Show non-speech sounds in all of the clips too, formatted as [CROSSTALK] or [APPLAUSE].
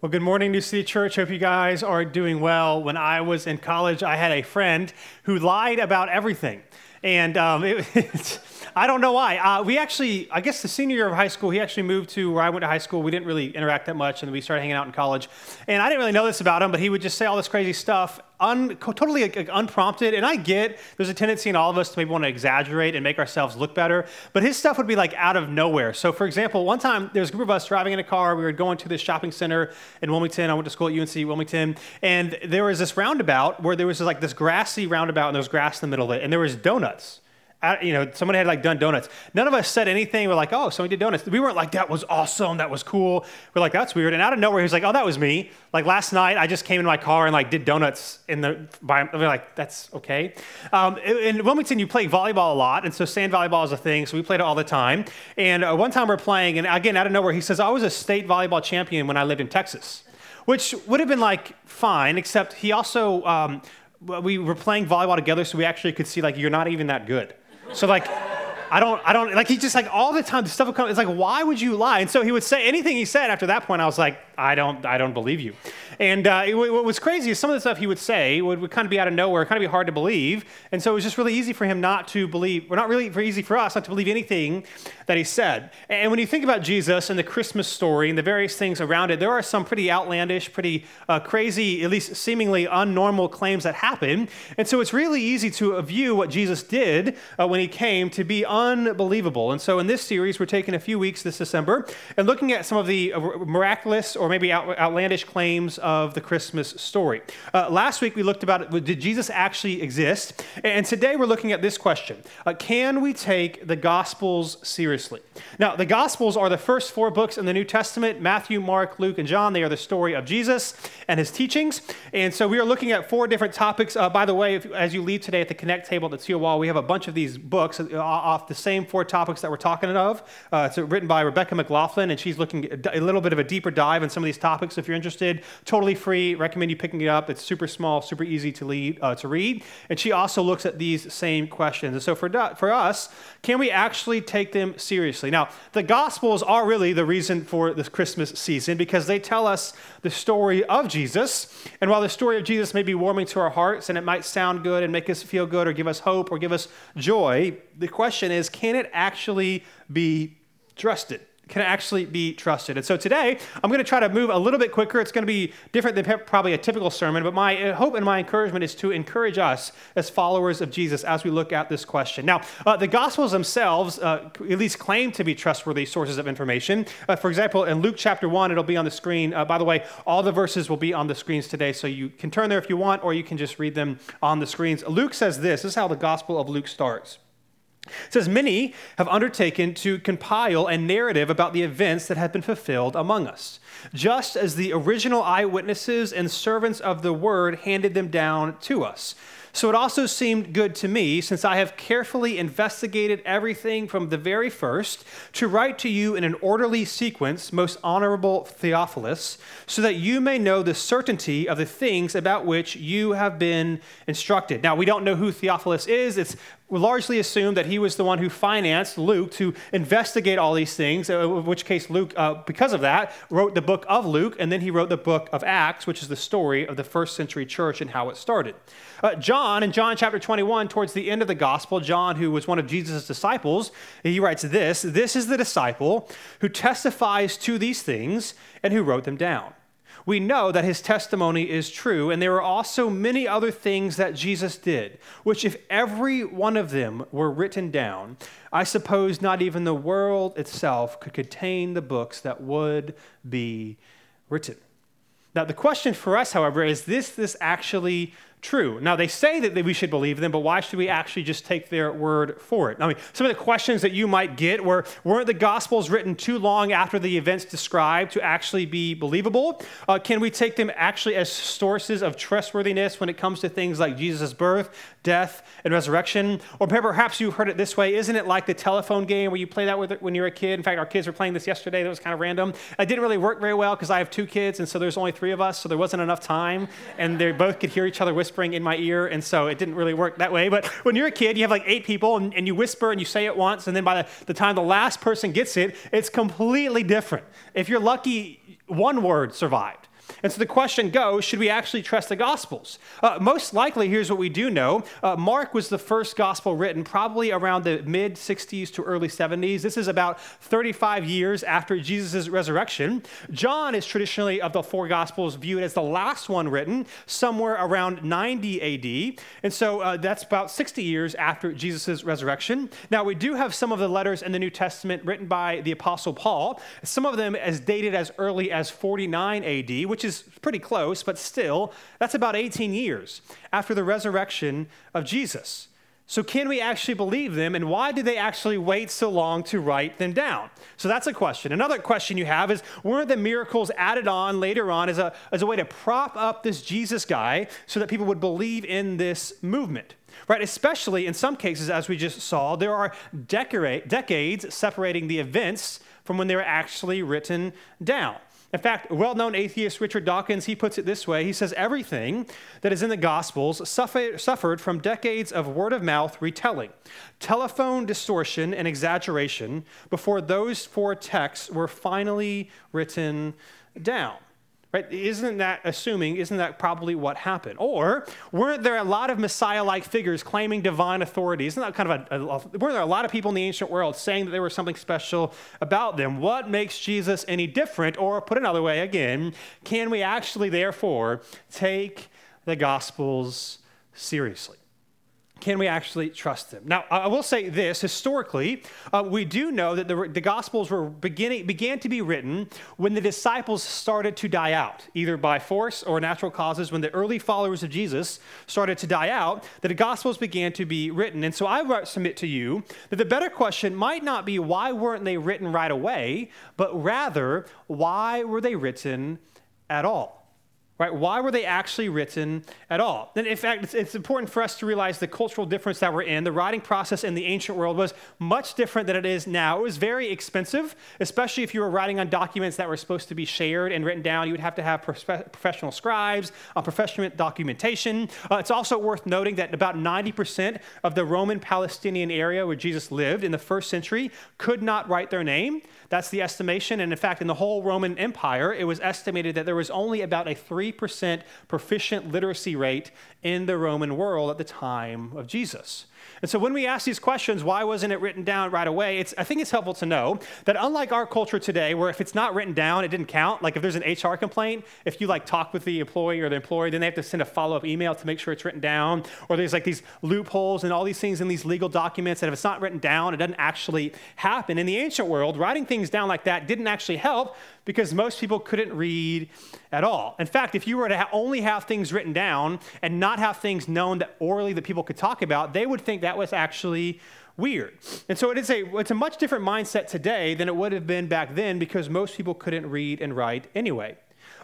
Well, good morning, New City Church. Hope you guys are doing well. When I was in college, I had a friend who lied about everything. And um, [LAUGHS] it, I don't know why. Uh, we actually, I guess the senior year of high school, he actually moved to where I went to high school. We didn't really interact that much, and we started hanging out in college. And I didn't really know this about him, but he would just say all this crazy stuff, un, totally like, unprompted. And I get there's a tendency in all of us to maybe want to exaggerate and make ourselves look better, but his stuff would be like out of nowhere. So, for example, one time there was a group of us driving in a car. We were going to this shopping center in Wilmington. I went to school at UNC Wilmington, and there was this roundabout where there was this, like this grassy roundabout, and there was grass in the middle of it, and there was donuts you know, someone had like done donuts. None of us said anything. We're like, oh, somebody did donuts. We weren't like, that was awesome. That was cool. We're like, that's weird. And out of nowhere, he was like, oh, that was me. Like last night, I just came in my car and like did donuts in the, by, we're like, that's okay. Um, in Wilmington, you play volleyball a lot. And so sand volleyball is a thing. So we played it all the time. And uh, one time we're playing, and again, out of nowhere, he says, I was a state volleyball champion when I lived in Texas, which would have been like fine, except he also, um, we were playing volleyball together, so we actually could see like, you're not even that good. So like, I don't, I don't, like he just like all the time, the stuff would come, it's like, why would you lie? And so he would say anything he said after that point, I was like, I don't, I don't believe you. And uh, it, what was crazy is some of the stuff he would say would, would kind of be out of nowhere, kind of be hard to believe. And so it was just really easy for him not to believe, or not really easy for us not to believe anything that he said. And when you think about Jesus and the Christmas story and the various things around it, there are some pretty outlandish, pretty uh, crazy, at least seemingly unnormal claims that happen. And so it's really easy to view what Jesus did uh, when he came to be unbelievable. And so in this series, we're taking a few weeks this December and looking at some of the uh, miraculous or maybe out, outlandish claims of the Christmas story. Uh, last week we looked about did Jesus actually exist? And today we're looking at this question uh, Can we take the Gospels seriously? Now, the Gospels are the first four books in the New Testament Matthew, Mark, Luke, and John. They are the story of Jesus and his teachings. And so we are looking at four different topics. Uh, by the way, if, as you leave today at the Connect table at the your wall, we have a bunch of these books uh, off the same four topics that we're talking of. Uh, it's written by Rebecca McLaughlin, and she's looking a little bit of a deeper dive in some of these topics. If you're interested, totally free. Recommend you picking it up. It's super small, super easy to, lead, uh, to read. And she also looks at these same questions. And so for, for us, can we actually take them seriously? Now, the Gospels are really the reason for this Christmas season because they tell us the story of Jesus. And while the story of Jesus may be warming to our hearts and it might sound good and make us feel good or give us hope or give us joy, the question is can it actually be trusted? Can actually be trusted. And so today, I'm going to try to move a little bit quicker. It's going to be different than probably a typical sermon, but my uh, hope and my encouragement is to encourage us as followers of Jesus as we look at this question. Now, uh, the Gospels themselves uh, at least claim to be trustworthy sources of information. Uh, for example, in Luke chapter 1, it'll be on the screen. Uh, by the way, all the verses will be on the screens today, so you can turn there if you want, or you can just read them on the screens. Luke says this this is how the Gospel of Luke starts. It says, Many have undertaken to compile a narrative about the events that have been fulfilled among us, just as the original eyewitnesses and servants of the word handed them down to us. So it also seemed good to me, since I have carefully investigated everything from the very first, to write to you in an orderly sequence, most honorable Theophilus, so that you may know the certainty of the things about which you have been instructed. Now, we don't know who Theophilus is. It's largely assumed that he was the one who financed Luke to investigate all these things, uh, in which case Luke, uh, because of that, wrote the book of Luke, and then he wrote the book of Acts, which is the story of the first century church and how it started. Uh, John, in John chapter 21, towards the end of the gospel, John, who was one of Jesus' disciples, he writes this This is the disciple who testifies to these things and who wrote them down we know that his testimony is true. And there are also many other things that Jesus did, which, if every one of them were written down, I suppose not even the world itself could contain the books that would be written. Now, the question for us, however, is this this actually true. Now, they say that we should believe them, but why should we actually just take their word for it? I mean, some of the questions that you might get were weren't the Gospels written too long after the events described to actually be believable? Uh, can we take them actually as sources of trustworthiness when it comes to things like Jesus' birth, death, and resurrection? Or perhaps you heard it this way Isn't it like the telephone game where you play that with when you're a kid? In fact, our kids were playing this yesterday. That was kind of random. It didn't really work very well because I have two kids, and so there's only three of us, so there wasn't enough time, and they both could hear each other whispering in my ear, and so it didn't really work that way. But when you're a kid, you have like eight people, and, and you whisper and you say it once, and then by the, the time the last person gets it, it's completely different. If you're lucky, one word survived. And so the question goes should we actually trust the Gospels? Uh, most likely, here's what we do know uh, Mark was the first Gospel written probably around the mid 60s to early 70s. This is about 35 years after Jesus' resurrection. John is traditionally, of the four Gospels, viewed as the last one written, somewhere around 90 AD. And so uh, that's about 60 years after Jesus' resurrection. Now, we do have some of the letters in the New Testament written by the Apostle Paul, some of them as dated as early as 49 AD, which is pretty close, but still, that's about 18 years after the resurrection of Jesus. So, can we actually believe them, and why did they actually wait so long to write them down? So, that's a question. Another question you have is weren't the miracles added on later on as a, as a way to prop up this Jesus guy so that people would believe in this movement? Right, especially in some cases, as we just saw, there are decades separating the events from when they were actually written down. In fact, well known atheist Richard Dawkins, he puts it this way He says, Everything that is in the Gospels suffered from decades of word of mouth retelling, telephone distortion, and exaggeration before those four texts were finally written down. Right? Isn't that assuming, isn't that probably what happened? Or weren't there a lot of Messiah like figures claiming divine authority? Isn't that kind of a, a, weren't there a lot of people in the ancient world saying that there was something special about them? What makes Jesus any different? Or put another way again, can we actually therefore take the Gospels seriously? Can we actually trust them? Now, I will say this historically, uh, we do know that the, the Gospels were beginning, began to be written when the disciples started to die out, either by force or natural causes. When the early followers of Jesus started to die out, that the Gospels began to be written. And so I submit to you that the better question might not be why weren't they written right away, but rather, why were they written at all? Right? Why were they actually written at all? And in fact, it's, it's, important for us to realize the cultural difference that we're in. The writing process in the ancient world was much different than it is now. It was very expensive, especially if you were writing on documents that were supposed to be shared and written down. You would have to have professional scribes, uh, professional documentation. Uh, it's also worth noting that about 90% of the Roman Palestinian area where Jesus lived in the first century could not write their name. That's the estimation. And in fact, in the whole Roman Empire, it was estimated that there was only about a 3% proficient literacy rate in the Roman world at the time of Jesus. And so when we ask these questions, why wasn't it written down right away? It's, I think it's helpful to know that unlike our culture today, where if it's not written down, it didn't count. Like if there's an HR complaint, if you like talk with the employee or the employee, then they have to send a follow-up email to make sure it's written down. Or there's like these loopholes and all these things in these legal documents that if it's not written down, it doesn't actually happen. In the ancient world, writing things down like that didn't actually help because most people couldn't read at all. In fact, if you were to ha- only have things written down and not have things known that orally that people could talk about, they would think that was actually weird. And so it is a it's a much different mindset today than it would have been back then because most people couldn't read and write anyway.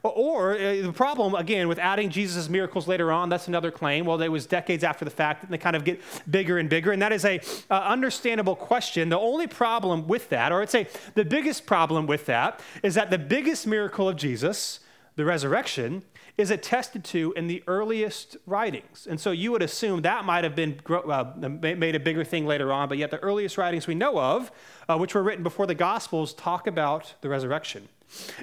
Or uh, the problem, again, with adding Jesus' miracles later on, that's another claim. Well, it was decades after the fact, and they kind of get bigger and bigger. And that is a uh, understandable question. The only problem with that, or I'd say the biggest problem with that, is that the biggest miracle of Jesus, the resurrection, is attested to in the earliest writings. And so you would assume that might have been uh, made a bigger thing later on, but yet the earliest writings we know of, uh, which were written before the Gospels, talk about the resurrection.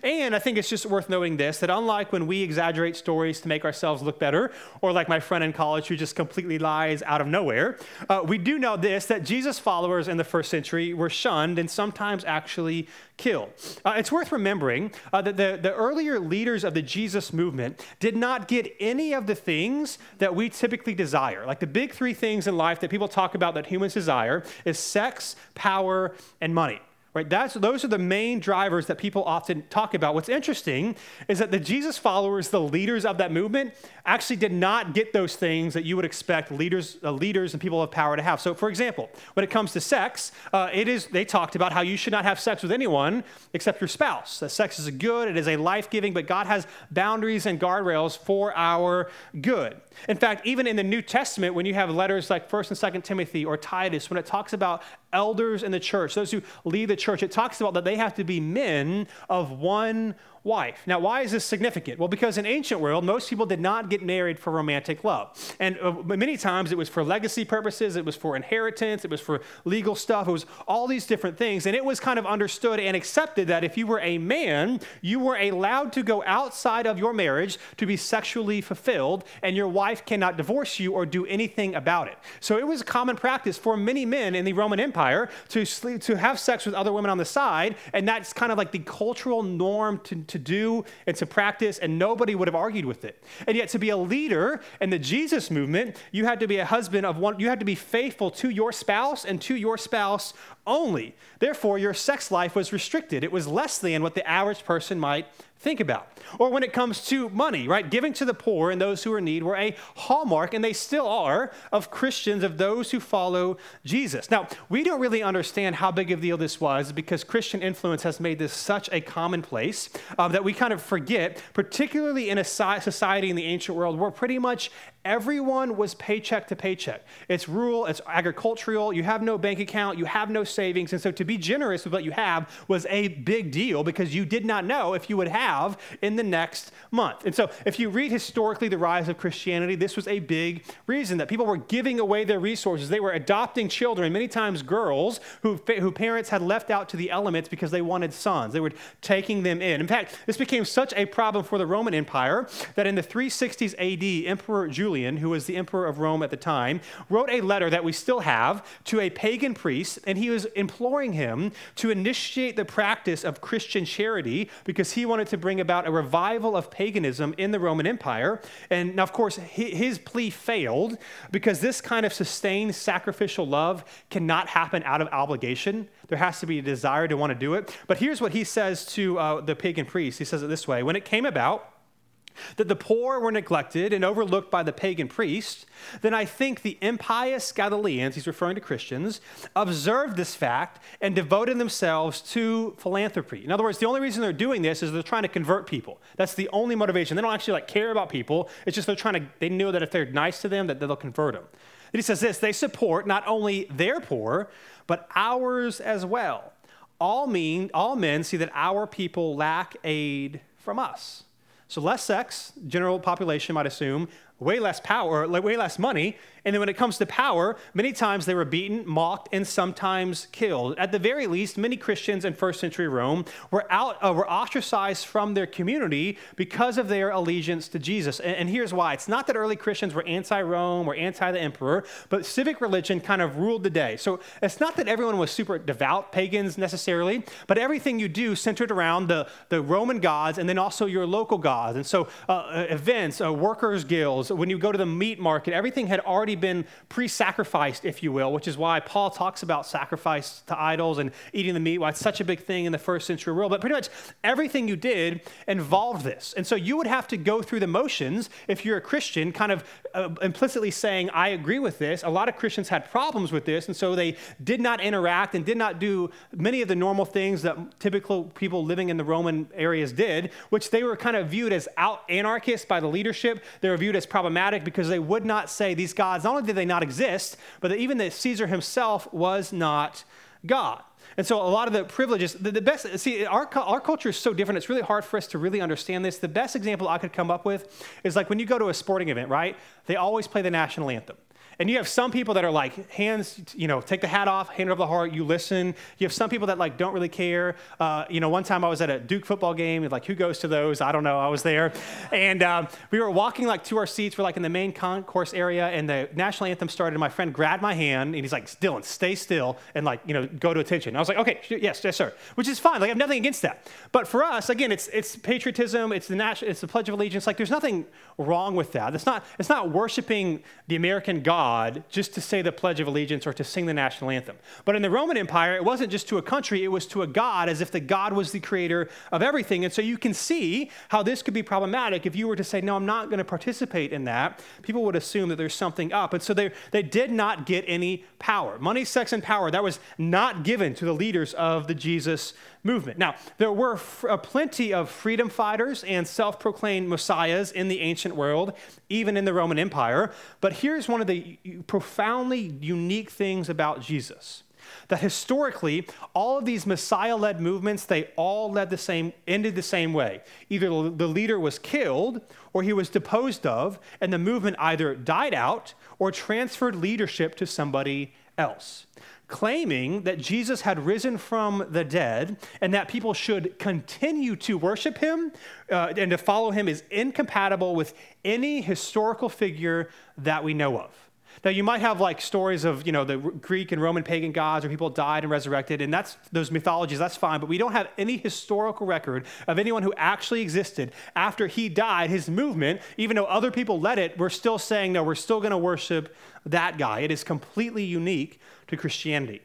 And I think it's just worth noting this that unlike when we exaggerate stories to make ourselves look better, or like my friend in college who just completely lies out of nowhere, uh, we do know this that Jesus' followers in the first century were shunned and sometimes actually killed. Uh, it's worth remembering uh, that the, the earlier leaders of the Jesus movement did not get any of the things that we typically desire. Like the big three things in life that people talk about that humans desire is sex, power, and money. Right? That's, those are the main drivers that people often talk about. What's interesting is that the Jesus followers, the leaders of that movement, actually did not get those things that you would expect leaders, uh, leaders and people of power to have. So, for example, when it comes to sex, uh, it is they talked about how you should not have sex with anyone except your spouse. That sex is good, it is a life giving, but God has boundaries and guardrails for our good. In fact, even in the New Testament, when you have letters like 1st and 2nd Timothy or Titus, when it talks about elders in the church, those who lead the church, it talks about that they have to be men of one wife. Now, why is this significant? Well, because in ancient world, most people did not get married for romantic love. And uh, many times it was for legacy purposes, it was for inheritance, it was for legal stuff, it was all these different things. And it was kind of understood and accepted that if you were a man, you were allowed to go outside of your marriage to be sexually fulfilled, and your wife cannot divorce you or do anything about it. So it was a common practice for many men in the Roman Empire to, sleep, to have sex with other women on the side, and that's kind of like the cultural norm to to do and to practice, and nobody would have argued with it. And yet, to be a leader in the Jesus movement, you had to be a husband of one, you had to be faithful to your spouse and to your spouse only. Therefore, your sex life was restricted. It was less than what the average person might think about. Or when it comes to money, right? Giving to the poor and those who are in need were a hallmark, and they still are, of Christians, of those who follow Jesus. Now, we don't really understand how big of a deal this was because Christian influence has made this such a commonplace uh, that we kind of forget, particularly in a society in the ancient world where pretty much Everyone was paycheck to paycheck. It's rural, it's agricultural, you have no bank account, you have no savings. And so to be generous with what you have was a big deal because you did not know if you would have in the next month. And so if you read historically the rise of Christianity, this was a big reason that people were giving away their resources. They were adopting children, many times girls who, who parents had left out to the elements because they wanted sons. They were taking them in. In fact, this became such a problem for the Roman Empire that in the 360s AD, Emperor Julius Julian, who was the emperor of Rome at the time, wrote a letter that we still have to a pagan priest, and he was imploring him to initiate the practice of Christian charity because he wanted to bring about a revival of paganism in the Roman Empire. And now, of course, his plea failed because this kind of sustained sacrificial love cannot happen out of obligation. There has to be a desire to want to do it. But here's what he says to uh, the pagan priest. He says it this way When it came about, that the poor were neglected and overlooked by the pagan priests, then I think the impious Galileans, he's referring to Christians, observed this fact and devoted themselves to philanthropy. In other words, the only reason they're doing this is they're trying to convert people. That's the only motivation. They don't actually like care about people. It's just they're trying to, they know that if they're nice to them, that they'll convert them. And he says this, they support not only their poor, but ours as well. All mean, all men see that our people lack aid from us. So less sex, general population might assume, way less power, way less money, and then when it comes to power, many times they were beaten, mocked, and sometimes killed. At the very least, many Christians in first century Rome were, out, uh, were ostracized from their community because of their allegiance to Jesus. And, and here's why it's not that early Christians were anti Rome or anti the emperor, but civic religion kind of ruled the day. So it's not that everyone was super devout pagans necessarily, but everything you do centered around the, the Roman gods and then also your local gods. And so uh, uh events, uh, workers' guilds, when you go to the meat market, everything had already already been pre sacrificed, if you will, which is why Paul talks about sacrifice to idols and eating the meat, why it's such a big thing in the first century world. But pretty much everything you did involved this. And so you would have to go through the motions if you're a Christian, kind of uh, implicitly saying, I agree with this. A lot of Christians had problems with this, and so they did not interact and did not do many of the normal things that typical people living in the Roman areas did, which they were kind of viewed as out anarchists by the leadership. They were viewed as problematic because they would not say these gods not only did they not exist, but that even that Caesar himself was not God. And so a lot of the privileges, the, the, best, see, our, our culture is so different, it's really hard for us to really understand this. The best example I could come up with is like when you go to a sporting event, right? They always play the national anthem. And you have some people that are like, hands, you know, take the hat off, hand over the heart, you listen. You have some people that like don't really care. Uh, you know, one time I was at a Duke football game, like, who goes to those? I don't know. I was there. And um, we were walking like to our seats. We're like in the main concourse area, and the national anthem started. And my friend grabbed my hand, and he's like, Dylan, stay still and like, you know, go to attention. And I was like, okay, yes, yes, sir. Which is fine. Like, I have nothing against that. But for us, again, it's it's patriotism, it's the national, it's the Pledge of Allegiance. Like, there's nothing wrong with that. It's not, it's not worshiping the American God just to say the Pledge of Allegiance or to sing the national anthem. But in the Roman Empire, it wasn't just to a country, it was to a God, as if the God was the creator of everything. And so you can see how this could be problematic if you were to say, No, I'm not going to participate in that. People would assume that there's something up. And so they, they did not get any power. Money, sex, and power, that was not given to the leaders of the Jesus movement. Now, there were f- uh, plenty of freedom fighters and self proclaimed messiahs in the ancient world, even in the Roman Empire. But here's one of the profoundly unique things about Jesus That historically, all of these Messiah led movements, they all led the same, ended the same way. Either the leader was killed or he was deposed of, and the movement either died out or transferred leadership to somebody else claiming that Jesus had risen from the dead and that people should continue to worship him uh, and to follow him is incompatible with any historical figure that we know of. Now, you might have like stories of, you know, the Greek and Roman pagan gods where people died and resurrected, and that's those mythologies, that's fine, but we don't have any historical record of anyone who actually existed after he died. His movement, even though other people led it, we're still saying, no, we're still going to worship that guy. It is completely unique to Christianity.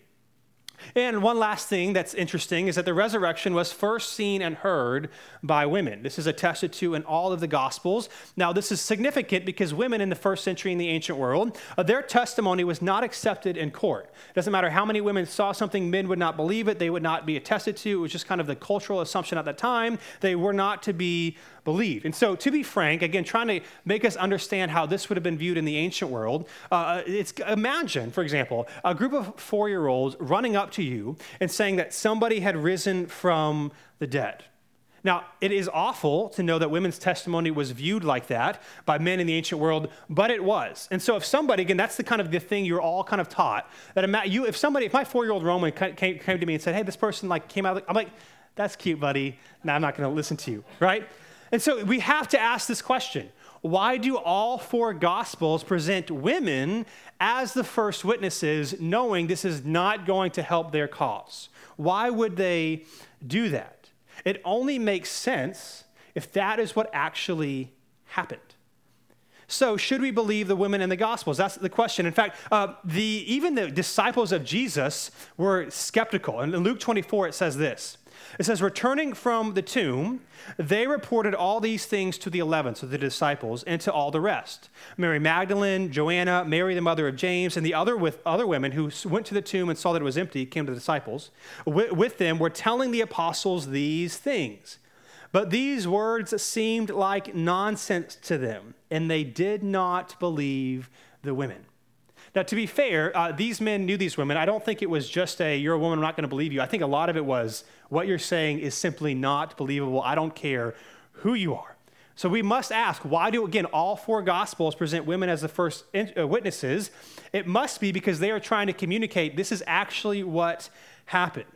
And one last thing that's interesting is that the resurrection was first seen and heard by women. This is attested to in all of the Gospels. Now, this is significant because women in the first century in the ancient world, uh, their testimony was not accepted in court. It doesn't matter how many women saw something, men would not believe it, they would not be attested to. It was just kind of the cultural assumption at that time. They were not to be believed. And so, to be frank, again, trying to make us understand how this would have been viewed in the ancient world, uh, it's imagine, for example, a group of four year olds running up to you and saying that somebody had risen from the dead. Now, it is awful to know that women's testimony was viewed like that by men in the ancient world, but it was. And so, if somebody, again, that's the kind of the thing you're all kind of taught that you, if somebody, if my four-year-old Roman came, came to me and said, "Hey, this person like came out," I'm like, "That's cute, buddy. Now I'm not going to listen to you, right?" And so we have to ask this question why do all four gospels present women as the first witnesses, knowing this is not going to help their cause? Why would they do that? It only makes sense if that is what actually happened. So, should we believe the women in the Gospels? That's the question. In fact, uh, the, even the disciples of Jesus were skeptical. And in Luke 24, it says this it says, returning from the tomb, they reported all these things to the eleven, so the disciples, and to all the rest. Mary Magdalene, Joanna, Mary, the mother of James, and the other with other women who went to the tomb and saw that it was empty, came to the disciples. With, with them were telling the apostles these things. But these words seemed like nonsense to them, and they did not believe the women. Now, to be fair, uh, these men knew these women. I don't think it was just a, you're a woman, I'm not going to believe you. I think a lot of it was, what you're saying is simply not believable. I don't care who you are. So we must ask, why do, again, all four gospels present women as the first uh, witnesses? It must be because they are trying to communicate this is actually what happened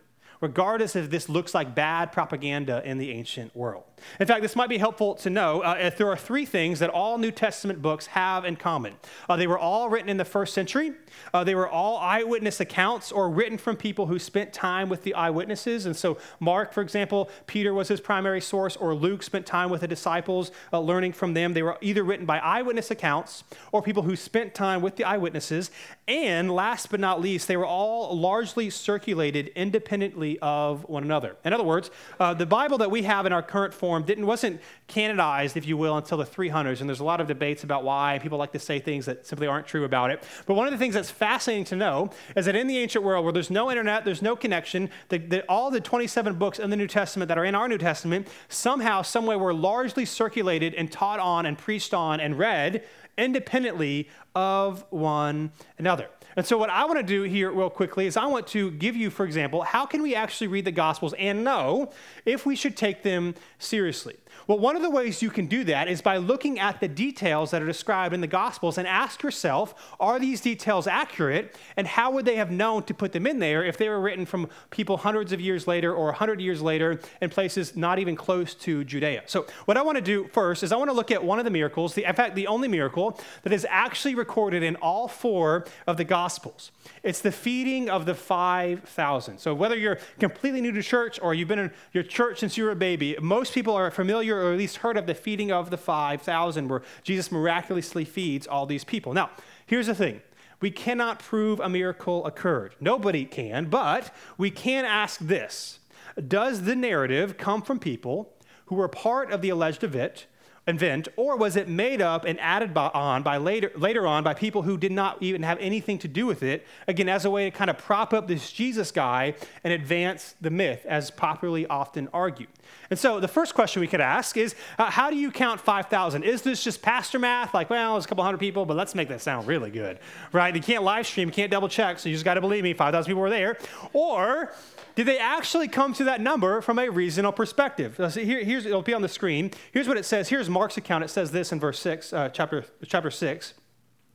regardless if this looks like bad propaganda in the ancient world. In fact, this might be helpful to know uh, if there are three things that all New Testament books have in common. Uh, they were all written in the first century, uh, they were all eyewitness accounts or written from people who spent time with the eyewitnesses. And so, Mark, for example, Peter was his primary source, or Luke spent time with the disciples, uh, learning from them. They were either written by eyewitness accounts or people who spent time with the eyewitnesses. And last but not least, they were all largely circulated independently of one another. In other words, uh, the Bible that we have in our current form form didn't, wasn't canonized, if you will, until the 300s. And there's a lot of debates about why. People like to say things that simply aren't true about it. But one of the things that's fascinating to know is that in the ancient world where there's no internet, there's no connection, the, the, all the 27 books in the New Testament that are in our New Testament somehow, someway were largely circulated and taught on and preached on and read independently of one another. And so, what I want to do here, real quickly, is I want to give you, for example, how can we actually read the Gospels and know if we should take them seriously? Well, one of the ways you can do that is by looking at the details that are described in the Gospels and ask yourself, are these details accurate? And how would they have known to put them in there if they were written from people hundreds of years later or 100 years later in places not even close to Judea? So, what I want to do first is I want to look at one of the miracles, the, in fact, the only miracle that is actually recorded in all four of the Gospels. It's the feeding of the 5,000. So, whether you're completely new to church or you've been in your church since you were a baby, most people are familiar or at least heard of the feeding of the 5,000, where Jesus miraculously feeds all these people. Now, here's the thing we cannot prove a miracle occurred. Nobody can, but we can ask this Does the narrative come from people who were part of the alleged event event, or was it made up and added by, on by later, later on by people who did not even have anything to do with it, again, as a way to kind of prop up this Jesus guy and advance the myth, as popularly often argued? And so the first question we could ask is uh, how do you count 5,000? Is this just pastor math? Like, well, it's a couple hundred people, but let's make that sound really good, right? You can't live stream, you can't double check, so you just got to believe me, 5,000 people were there. Or did they actually come to that number from a reasonable perspective? So here, here's, it'll be on the screen. Here's what it says. Here's Mark's account. It says this in verse 6, uh, chapter, chapter 6.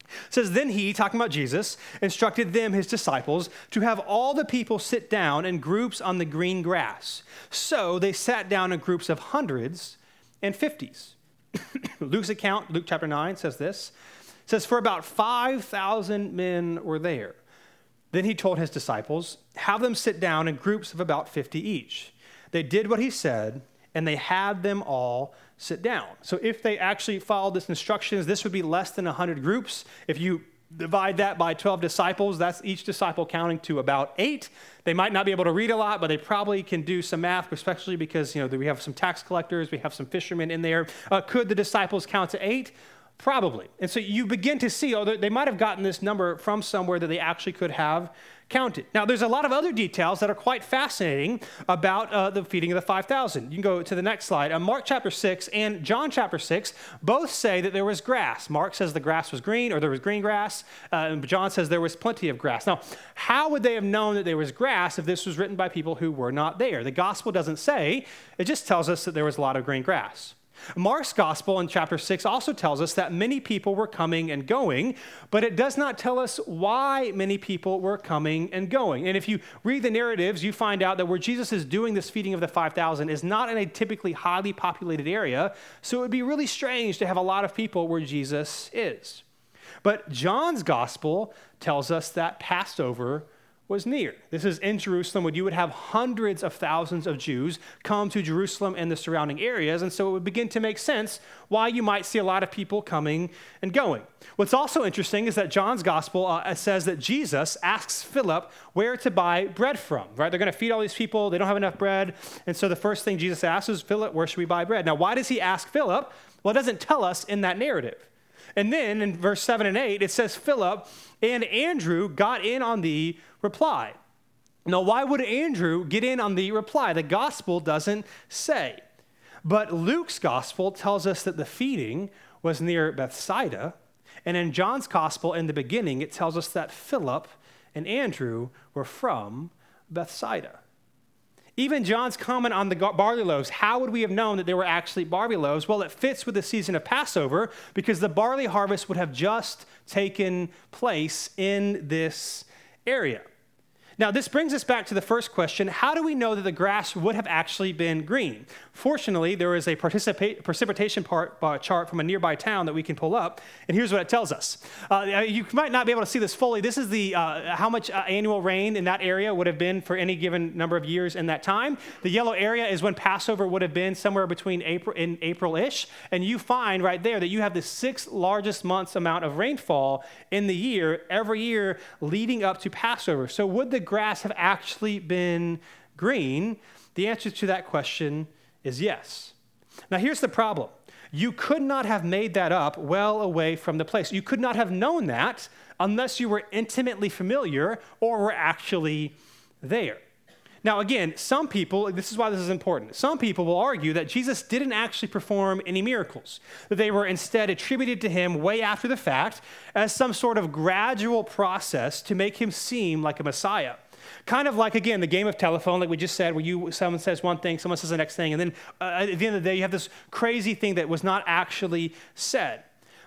It says, Then he, talking about Jesus, instructed them, his disciples, to have all the people sit down in groups on the green grass. So they sat down in groups of hundreds and fifties. [COUGHS] Luke's account, Luke chapter 9, says this. It says, For about 5,000 men were there. Then he told his disciples, Have them sit down in groups of about 50 each. They did what he said, and they had them all sit down. So if they actually followed this instructions, this would be less than 100 groups. If you divide that by 12 disciples, that's each disciple counting to about eight. They might not be able to read a lot, but they probably can do some math, especially because you know we have some tax collectors, we have some fishermen in there. Uh, could the disciples count to eight? Probably. And so you begin to see, oh, they might have gotten this number from somewhere that they actually could have counted. Now, there's a lot of other details that are quite fascinating about uh, the feeding of the 5,000. You can go to the next slide. Uh, Mark chapter 6 and John chapter 6 both say that there was grass. Mark says the grass was green or there was green grass, uh, and John says there was plenty of grass. Now, how would they have known that there was grass if this was written by people who were not there? The gospel doesn't say, it just tells us that there was a lot of green grass. Mark's gospel in chapter 6 also tells us that many people were coming and going, but it does not tell us why many people were coming and going. And if you read the narratives, you find out that where Jesus is doing this feeding of the 5,000 is not in a typically highly populated area, so it would be really strange to have a lot of people where Jesus is. But John's gospel tells us that Passover was near. This is in Jerusalem when you would have hundreds of thousands of Jews come to Jerusalem and the surrounding areas, and so it would begin to make sense why you might see a lot of people coming and going. What's also interesting is that John's gospel uh, says that Jesus asks Philip where to buy bread from, right? They're going to feed all these people, they don't have enough bread, and so the first thing Jesus asks is, Philip, where should we buy bread? Now, why does he ask Philip? Well, it doesn't tell us in that narrative. And then in verse 7 and 8, it says, Philip and Andrew got in on the reply. Now, why would Andrew get in on the reply? The gospel doesn't say. But Luke's gospel tells us that the feeding was near Bethsaida. And in John's gospel, in the beginning, it tells us that Philip and Andrew were from Bethsaida. Even John's comment on the barley loaves, how would we have known that they were actually barley loaves? Well, it fits with the season of Passover because the barley harvest would have just taken place in this area. Now, this brings us back to the first question how do we know that the grass would have actually been green? Fortunately, there is a precipitation part, uh, chart from a nearby town that we can pull up, and here's what it tells us. Uh, you might not be able to see this fully. This is the uh, how much uh, annual rain in that area would have been for any given number of years in that time. The yellow area is when Passover would have been somewhere between April in April-ish, and you find right there that you have the sixth largest month's amount of rainfall in the year every year leading up to Passover. So would the grass have actually been green? The answer to that question is yes. Now, here's the problem you could not have made that up well away from the place. You could not have known that unless you were intimately familiar or were actually there. Now, again, some people, this is why this is important, some people will argue that Jesus didn't actually perform any miracles, that they were instead attributed to him way after the fact as some sort of gradual process to make him seem like a Messiah. Kind of like, again, the game of telephone, like we just said, where you, someone says one thing, someone says the next thing, and then uh, at the end of the day, you have this crazy thing that was not actually said.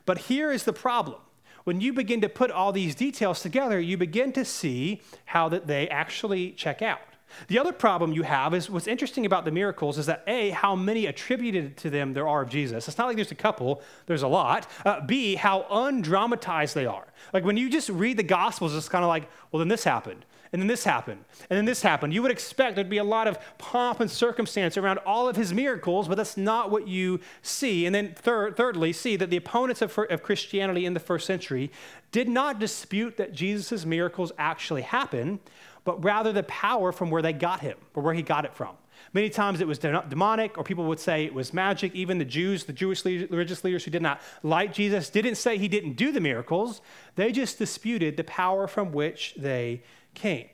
But here is the problem. When you begin to put all these details together, you begin to see how that they actually check out. The other problem you have is what's interesting about the miracles is that A, how many attributed to them there are of Jesus. It's not like there's a couple, there's a lot. Uh, B, how undramatized they are. Like when you just read the Gospels, it's kind of like, well, then this happened, and then this happened, and then this happened. You would expect there'd be a lot of pomp and circumstance around all of his miracles, but that's not what you see. And then, third, thirdly, see that the opponents of, of Christianity in the first century did not dispute that Jesus' miracles actually happened but rather the power from where they got him or where he got it from. Many times it was demonic, or people would say it was magic. Even the Jews, the Jewish religious leaders who did not like Jesus, didn't say he didn't do the miracles. They just disputed the power from which they came.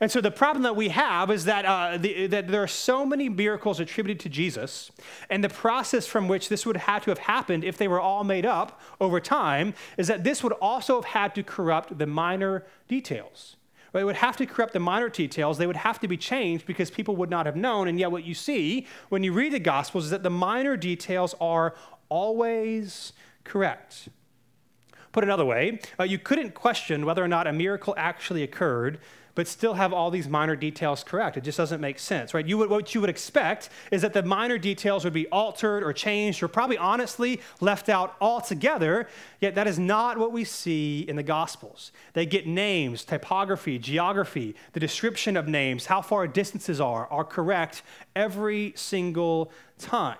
And so the problem that we have is that, uh, the, that there are so many miracles attributed to Jesus, and the process from which this would have to have happened if they were all made up over time is that this would also have had to corrupt the minor details. It would have to corrupt the minor details. They would have to be changed because people would not have known. And yet, what you see when you read the Gospels is that the minor details are always correct. Put another way, uh, you couldn't question whether or not a miracle actually occurred but still have all these minor details correct. It just doesn't make sense, right? You would, what you would expect is that the minor details would be altered or changed or probably honestly left out altogether, yet that is not what we see in the Gospels. They get names, typography, geography, the description of names, how far distances are, are correct every single time.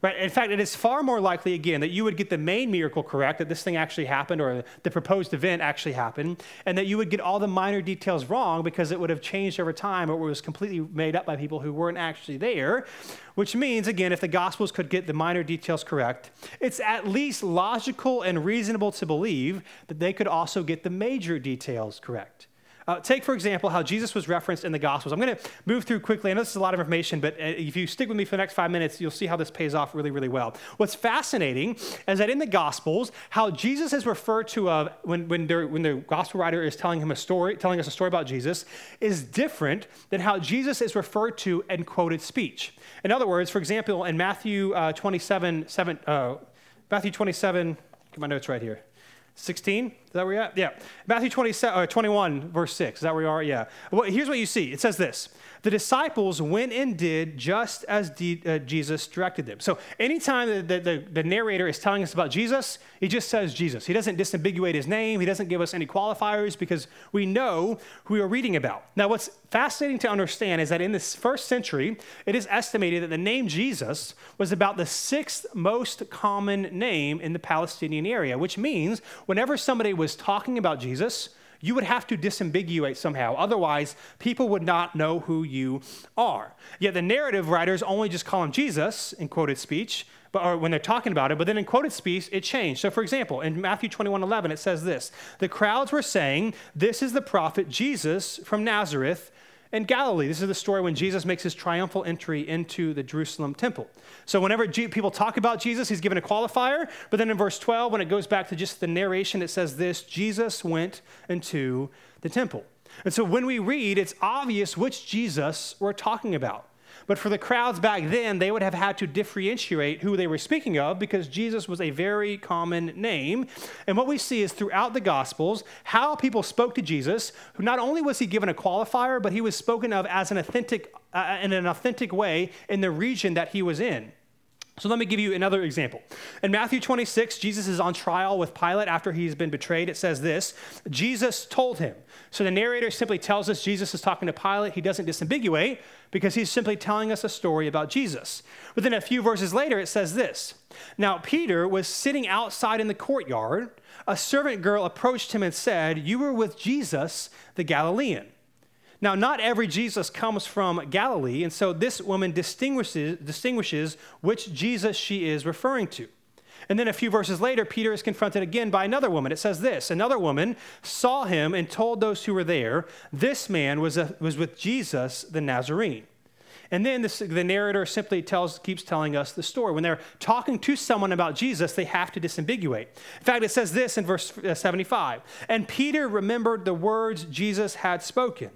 Right? In fact, it is far more likely, again, that you would get the main miracle correct, that this thing actually happened or the proposed event actually happened, and that you would get all the minor details wrong because it would have changed over time or it was completely made up by people who weren't actually there. Which means, again, if the Gospels could get the minor details correct, it's at least logical and reasonable to believe that they could also get the major details correct. Uh, take, for example, how Jesus was referenced in the Gospels. I'm going to move through quickly. I know this is a lot of information, but uh, if you stick with me for the next five minutes, you'll see how this pays off really, really well. What's fascinating is that in the Gospels, how Jesus is referred to when, when, when the Gospel writer is telling him a story, telling us a story about Jesus, is different than how Jesus is referred to in quoted speech. In other words, for example, in Matthew uh, 27, 7, uh, Matthew 27, get my notes right here. 16? Is that where you're at? Yeah. Matthew 27, uh, 21, verse 6. Is that where you are? Yeah. Well, here's what you see it says this the disciples went and did just as de- uh, Jesus directed them. So anytime the, the, the, the, narrator is telling us about Jesus, he just says Jesus. He doesn't disambiguate his name, he doesn't give us any qualifiers because we know who we are reading about. Now, what's fascinating to understand is that in this first century, it is estimated that the name Jesus was about the sixth most common name in the Palestinian area, which means whenever somebody was talking about Jesus, you would have to disambiguate somehow. Otherwise, people would not know who you are. Yet the narrative writers only just call him Jesus in quoted speech, but, or when they're talking about it, but then in quoted speech, it changed. So, for example, in Matthew 21 11, it says this The crowds were saying, This is the prophet Jesus from Nazareth in Galilee. This is the story when Jesus makes his triumphal entry into the Jerusalem temple. So, whenever G- people talk about Jesus, he's given a qualifier. But then in verse 12, when it goes back to just the narration, it says this Jesus went into the temple. And so, when we read, it's obvious which Jesus we're talking about. But for the crowds back then, they would have had to differentiate who they were speaking of because Jesus was a very common name. And what we see is throughout the Gospels, how people spoke to Jesus, who not only was he given a qualifier, but he was spoken of as an authentic, uh, in an authentic way in the region that he was in. So let me give you another example. In Matthew 26, Jesus is on trial with Pilate after he's been betrayed. It says this Jesus told him. So the narrator simply tells us Jesus is talking to Pilate. He doesn't disambiguate because he's simply telling us a story about Jesus. But then a few verses later, it says this Now Peter was sitting outside in the courtyard. A servant girl approached him and said, You were with Jesus, the Galilean. Now, not every Jesus comes from Galilee, and so this woman distinguishes, distinguishes which Jesus she is referring to. And then a few verses later, Peter is confronted again by another woman. It says this Another woman saw him and told those who were there, This man was, a, was with Jesus the Nazarene. And then this, the narrator simply tells, keeps telling us the story. When they're talking to someone about Jesus, they have to disambiguate. In fact, it says this in verse uh, 75 And Peter remembered the words Jesus had spoken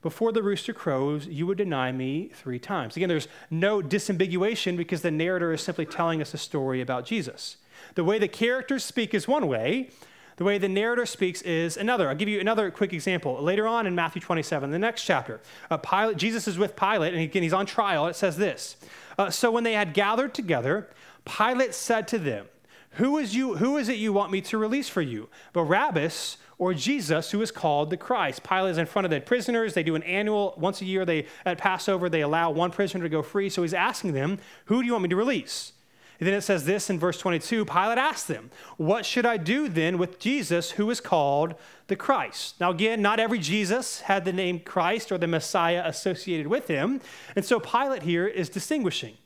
before the rooster crows, you would deny me three times. Again, there's no disambiguation because the narrator is simply telling us a story about Jesus. The way the characters speak is one way, the way the narrator speaks is another. I'll give you another quick example. Later on in Matthew 27, the next chapter, uh, Pilate, Jesus is with Pilate, and again, he's on trial. It says this uh, So when they had gathered together, Pilate said to them, who is, you, who is it you want me to release for you? Barabbas or Jesus, who is called the Christ. Pilate is in front of the prisoners. They do an annual, once a year, they at Passover, they allow one prisoner to go free. So he's asking them, Who do you want me to release? And then it says this in verse 22 Pilate asked them, What should I do then with Jesus who is called the Christ? Now, again, not every Jesus had the name Christ or the Messiah associated with him. And so Pilate here is distinguishing.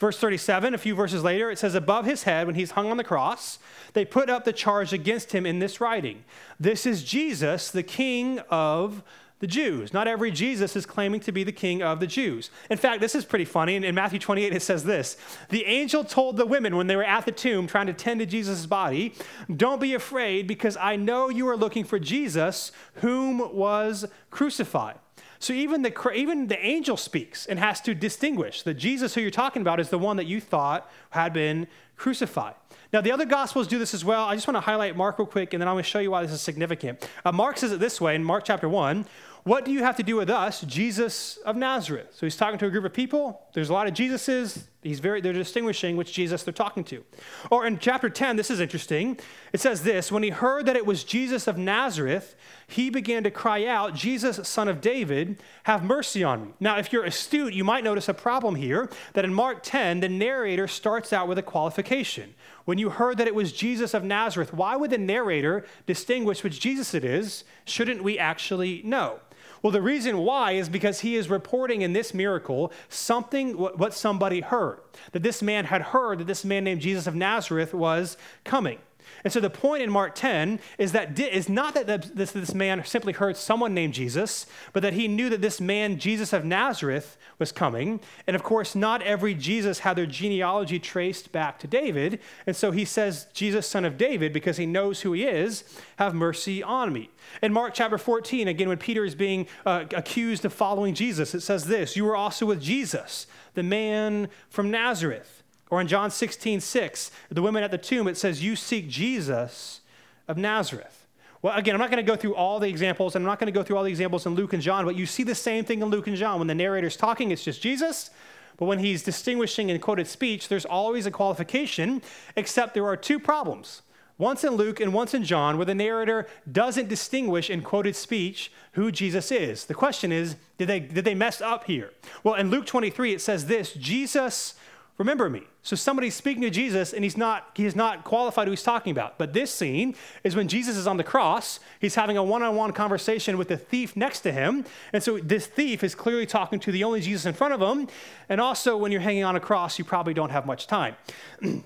Verse 37, a few verses later, it says, Above his head, when he's hung on the cross, they put up the charge against him in this writing This is Jesus, the King of the Jews. Not every Jesus is claiming to be the king of the Jews. In fact, this is pretty funny. In, Matthew 28, it says this The angel told the women when they were at the tomb trying to tend to Jesus' body, Don't be afraid, because I know you are looking for Jesus, whom was crucified. So even the, even the angel speaks and has to distinguish that Jesus, who you're talking about, is the one that you thought had been crucified. Now, the other Gospels do this as well. I just want to highlight Mark real quick, and then I'm going to show you why this is significant. Uh, Mark says it this way in Mark chapter 1 what do you have to do with us, Jesus of Nazareth? So he's talking to a group of people. There's a lot of Jesuses. He's very, they're distinguishing which Jesus they're talking to. Or in chapter 10, this is interesting. It says this When he heard that it was Jesus of Nazareth, he began to cry out, Jesus, son of David, have mercy on me. Now, if you're astute, you might notice a problem here that in Mark 10, the narrator starts out with a qualification. When you heard that it was Jesus of Nazareth, why would the narrator distinguish which Jesus it is? Shouldn't we actually know? Well, the reason why is because he is reporting in this miracle something what somebody heard. That this man had heard that this man named Jesus of Nazareth was coming. And so the point in Mark 10 is that is not that this, this man simply heard someone named Jesus, but that he knew that this man, Jesus of Nazareth, was coming. And of course, not every Jesus had their genealogy traced back to David. And so he says, Jesus, son of David, because he knows who he is, have mercy on me. In Mark chapter 14, again, when Peter is being uh, accused of following Jesus, it says this You were also with Jesus, the man from Nazareth. Or in John 16, 6, the women at the tomb, it says, You seek Jesus of Nazareth. Well, again, I'm not going to go through all the examples, and I'm not going to go through all the examples in Luke and John, but you see the same thing in Luke and John. When the narrator's talking, it's just Jesus. But when he's distinguishing in quoted speech, there's always a qualification, except there are two problems. Once in Luke and once in John, where the narrator doesn't distinguish in quoted speech who Jesus is. The question is, did they, did they mess up here? Well, in Luke 23, it says this Jesus remember me. So somebody's speaking to Jesus and he's not, he is not qualified who he's talking about. But this scene is when Jesus is on the cross. He's having a one-on-one conversation with the thief next to him. And so this thief is clearly talking to the only Jesus in front of him. And also when you're hanging on a cross, you probably don't have much time. [CLEARS THROAT] and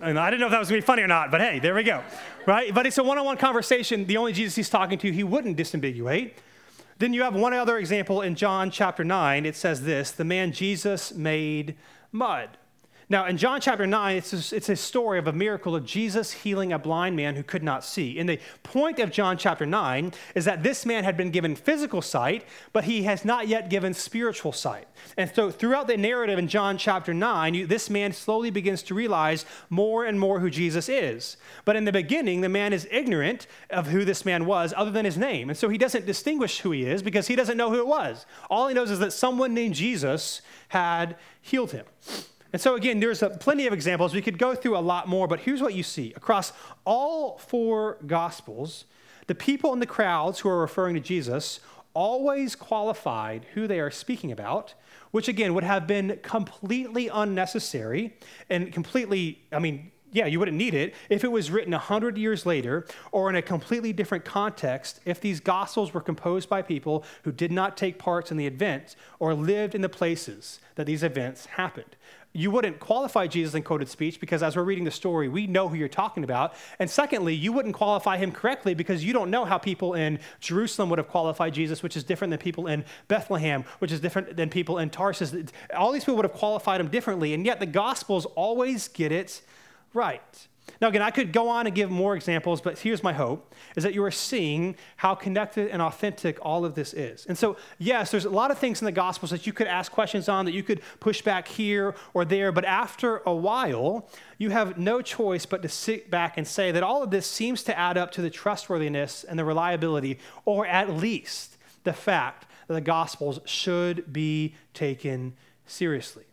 I didn't know if that was gonna be funny or not, but hey, there we go. Right? But it's a one-on-one conversation. The only Jesus he's talking to, he wouldn't disambiguate. Then you have one other example in John chapter 9. It says this the man Jesus made mud. Now, in John chapter 9, it's a, it's a story of a miracle of Jesus healing a blind man who could not see. And the point of John chapter 9 is that this man had been given physical sight, but he has not yet given spiritual sight. And so, throughout the narrative in John chapter 9, you, this man slowly begins to realize more and more who Jesus is. But in the beginning, the man is ignorant of who this man was, other than his name. And so, he doesn't distinguish who he is because he doesn't know who it was. All he knows is that someone named Jesus had healed him. And so, again, there's a, plenty of examples. We could go through a lot more, but here's what you see. Across all four Gospels, the people in the crowds who are referring to Jesus always qualified who they are speaking about, which, again, would have been completely unnecessary and completely, I mean, yeah, you wouldn't need it if it was written 100 years later or in a completely different context if these gospels were composed by people who did not take part in the event or lived in the places that these events happened you wouldn't qualify Jesus in quoted speech because as we're reading the story, we know who you're talking about. And secondly, you wouldn't qualify him correctly because you don't know how people in Jerusalem would have qualified Jesus, which is different than people in Bethlehem, which is different than people in Tarsus. All these people would have qualified him differently, and yet the Gospels always get it right. Now, again, I could go on and give more examples, but here's my hope is that you are seeing how connected and authentic all of this is. And so, yes, there's a lot of things in the Gospels that you could ask questions on, that you could push back here or there, but after a while, you have no choice but to sit back and say that all of this seems to add up to the trustworthiness and the reliability, or at least the fact that the Gospels should be taken seriously.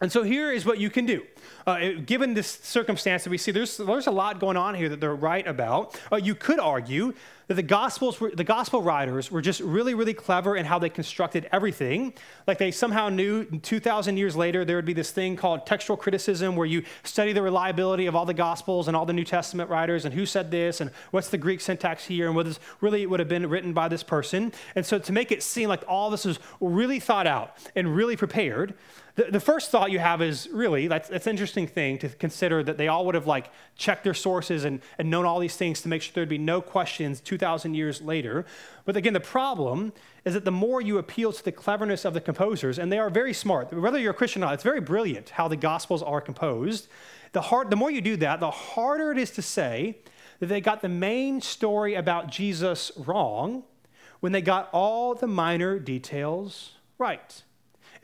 And so here is what you can do. Uh, given this circumstance that we see, there's, there's a lot going on here that they're right about. Uh, you could argue that the gospels were, the gospel writers were just really really clever in how they constructed everything. Like they somehow knew 2000 years later there would be this thing called textual criticism where you study the reliability of all the gospels and all the new testament writers and who said this and what's the greek syntax here and what is really would have been written by this person. And so to make it seem like all this was really thought out and really prepared the, the first thought you have is really, that's, that's an interesting thing to consider that they all would have like checked their sources and, and known all these things to make sure there'd be no questions 2,000 years later. But again, the problem is that the more you appeal to the cleverness of the composers, and they are very smart, whether you're a Christian or not, it's very brilliant how the Gospels are composed. The, hard, the more you do that, the harder it is to say that they got the main story about Jesus wrong when they got all the minor details right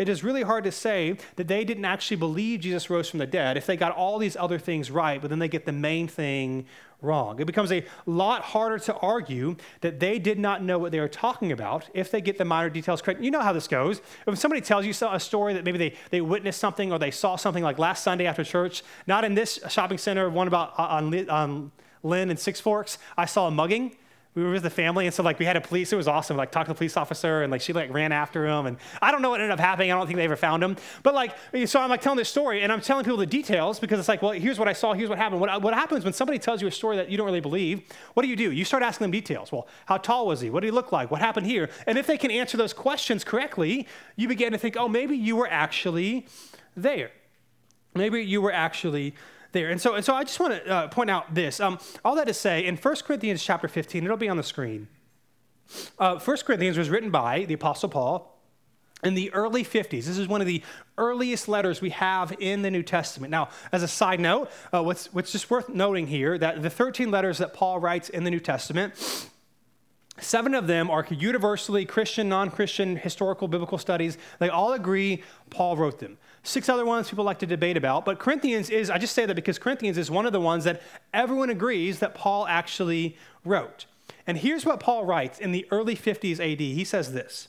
it is really hard to say that they didn't actually believe Jesus rose from the dead if they got all these other things right, but then they get the main thing wrong. It becomes a lot harder to argue that they did not know what they were talking about if they get the minor details correct. You know how this goes. If somebody tells you a story that maybe they, they witnessed something or they saw something like last Sunday after church, not in this shopping center, one about uh, on, on Lynn and Six Forks, I saw a mugging we were with the family, and so like we had a police. It was awesome. Like talked to the police officer, and like she like ran after him, and I don't know what ended up happening. I don't think they ever found him. But like, so I'm like telling this story, and I'm telling people the details because it's like, well, here's what I saw. Here's what happened. What, what happens when somebody tells you a story that you don't really believe? What do you do? You start asking them details. Well, how tall was he? What did he look like? What happened here? And if they can answer those questions correctly, you begin to think, oh, maybe you were actually there. Maybe you were actually there. And so, and so I just want to uh, point out this. Um, all that to say, in 1 Corinthians chapter 15, it'll be on the screen. Uh, 1 Corinthians was written by the Apostle Paul in the early 50s. This is one of the earliest letters we have in the New Testament. Now, as a side note, uh, what's, what's just worth noting here that the 13 letters that Paul writes in the New Testament, Seven of them are universally Christian, non Christian, historical, biblical studies. They all agree Paul wrote them. Six other ones people like to debate about, but Corinthians is, I just say that because Corinthians is one of the ones that everyone agrees that Paul actually wrote. And here's what Paul writes in the early 50s AD. He says this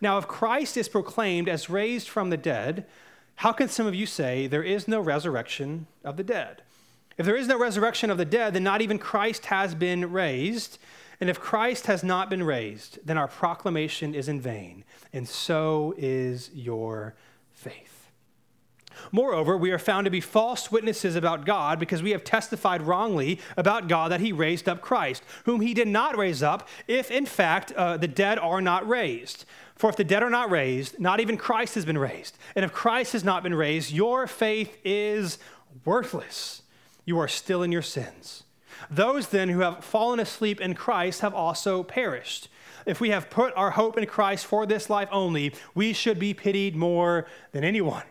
Now, if Christ is proclaimed as raised from the dead, how can some of you say there is no resurrection of the dead? If there is no resurrection of the dead, then not even Christ has been raised. And if Christ has not been raised, then our proclamation is in vain, and so is your faith. Moreover, we are found to be false witnesses about God because we have testified wrongly about God that he raised up Christ, whom he did not raise up, if in fact uh, the dead are not raised. For if the dead are not raised, not even Christ has been raised. And if Christ has not been raised, your faith is worthless. You are still in your sins. Those then who have fallen asleep in Christ have also perished. If we have put our hope in Christ for this life only, we should be pitied more than anyone.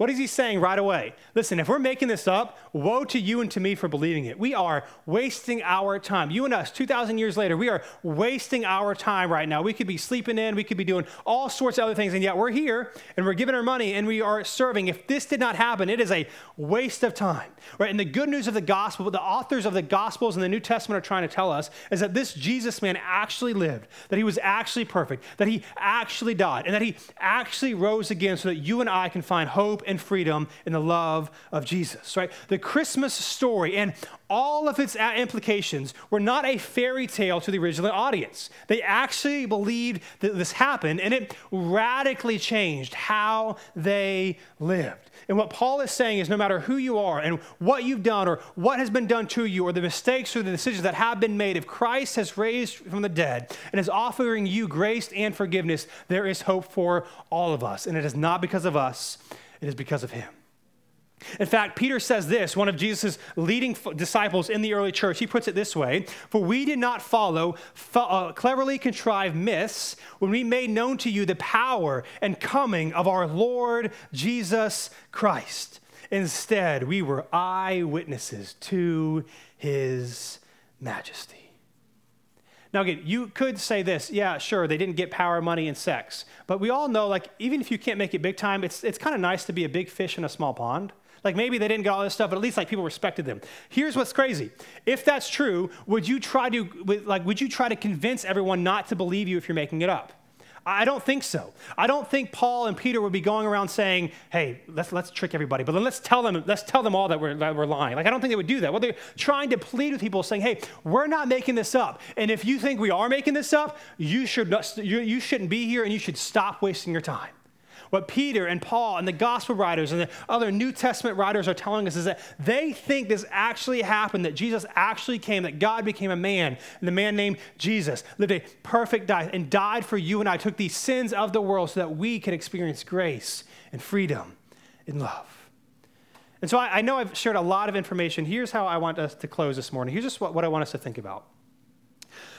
What is he saying right away? Listen, if we're making this up, woe to you and to me for believing it. We are wasting our time. You and us, 2,000 years later, we are wasting our time right now. We could be sleeping in, we could be doing all sorts of other things, and yet we're here and we're giving our money and we are serving. If this did not happen, it is a waste of time. Right? And the good news of the gospel, what the authors of the gospels in the New Testament are trying to tell us is that this Jesus man actually lived, that he was actually perfect, that he actually died, and that he actually rose again so that you and I can find hope and freedom in the love of Jesus, right? The Christmas story and all of its implications were not a fairy tale to the original audience. They actually believed that this happened and it radically changed how they lived. And what Paul is saying is no matter who you are and what you've done or what has been done to you or the mistakes or the decisions that have been made, if Christ has raised from the dead and is offering you grace and forgiveness, there is hope for all of us. And it is not because of us, it is because of him. In fact, Peter says this, one of Jesus' leading disciples in the early church. He puts it this way For we did not follow uh, cleverly contrived myths when we made known to you the power and coming of our Lord Jesus Christ. Instead, we were eyewitnesses to his majesty. Now, again, you could say this, yeah, sure, they didn't get power, money, and sex. But we all know, like, even if you can't make it big time, it's, it's kind of nice to be a big fish in a small pond. Like, maybe they didn't get all this stuff, but at least, like, people respected them. Here's what's crazy. If that's true, would you try to, like, would you try to convince everyone not to believe you if you're making it up? I don't think so. I don't think Paul and Peter would be going around saying, "Hey, let's let's trick everybody, but then let's tell them let's tell them all that we're that we're lying." Like I don't think they would do that. Well, they're trying to plead with people, saying, "Hey, we're not making this up, and if you think we are making this up, you should you, you shouldn't be here, and you should stop wasting your time." What Peter and Paul and the gospel writers and the other New Testament writers are telling us is that they think this actually happened, that Jesus actually came, that God became a man, and the man named Jesus lived a perfect life and died for you and I, took these sins of the world so that we can experience grace and freedom and love. And so I, I know I've shared a lot of information. Here's how I want us to close this morning. Here's just what, what I want us to think about.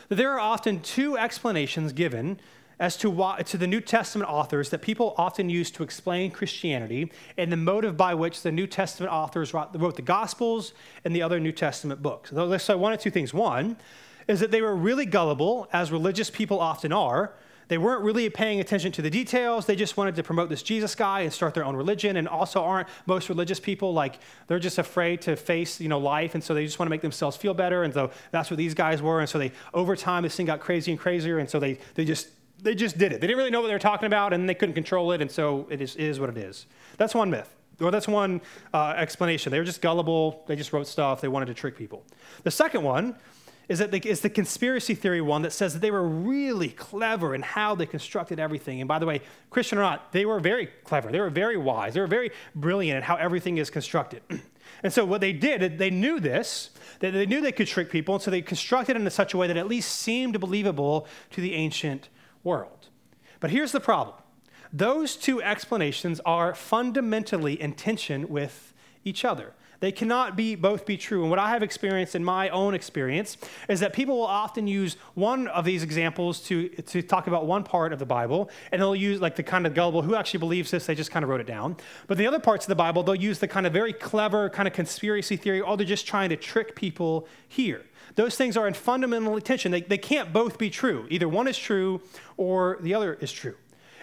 There are often two explanations given as to, why, to the New Testament authors that people often use to explain Christianity and the motive by which the New Testament authors wrote, wrote the Gospels and the other New Testament books. So one of two things. One is that they were really gullible, as religious people often are. They weren't really paying attention to the details. They just wanted to promote this Jesus guy and start their own religion. And also, aren't most religious people like they're just afraid to face you know life, and so they just want to make themselves feel better. And so that's what these guys were. And so they over time this thing got crazy and crazier. And so they they just they just did it. They didn't really know what they were talking about, and they couldn't control it, and so it is, it is what it is. That's one myth. Or that's one uh, explanation. They were just gullible. They just wrote stuff. They wanted to trick people. The second one is that the, is the conspiracy theory one that says that they were really clever in how they constructed everything. And by the way, Christian or not, they were very clever. They were very wise. They were very brilliant in how everything is constructed. [CLEARS THROAT] and so what they did, they knew this. They, they knew they could trick people, and so they constructed it in such a way that at least seemed believable to the ancient world. But here's the problem those two explanations are fundamentally in tension with each other. They cannot be both be true. And what I have experienced in my own experience is that people will often use one of these examples to, to talk about one part of the Bible, and they'll use like the kind of gullible who actually believes this, they just kind of wrote it down. But the other parts of the Bible, they'll use the kind of very clever kind of conspiracy theory, or they're just trying to trick people here. Those things are in fundamental tension. They, they can't both be true. Either one is true or the other is true.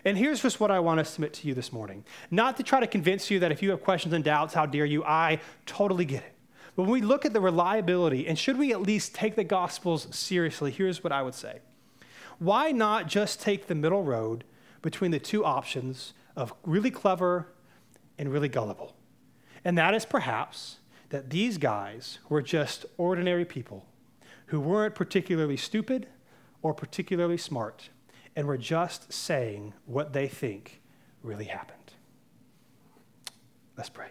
And here's just what I want to submit to you this morning. Not to try to convince you that if you have questions and doubts, how dare you, I totally get it. But when we look at the reliability, and should we at least take the Gospels seriously, here's what I would say. Why not just take the middle road between the two options of really clever and really gullible? And that is perhaps that these guys were just ordinary people who weren't particularly stupid or particularly smart and were just saying what they think really happened. Let's pray.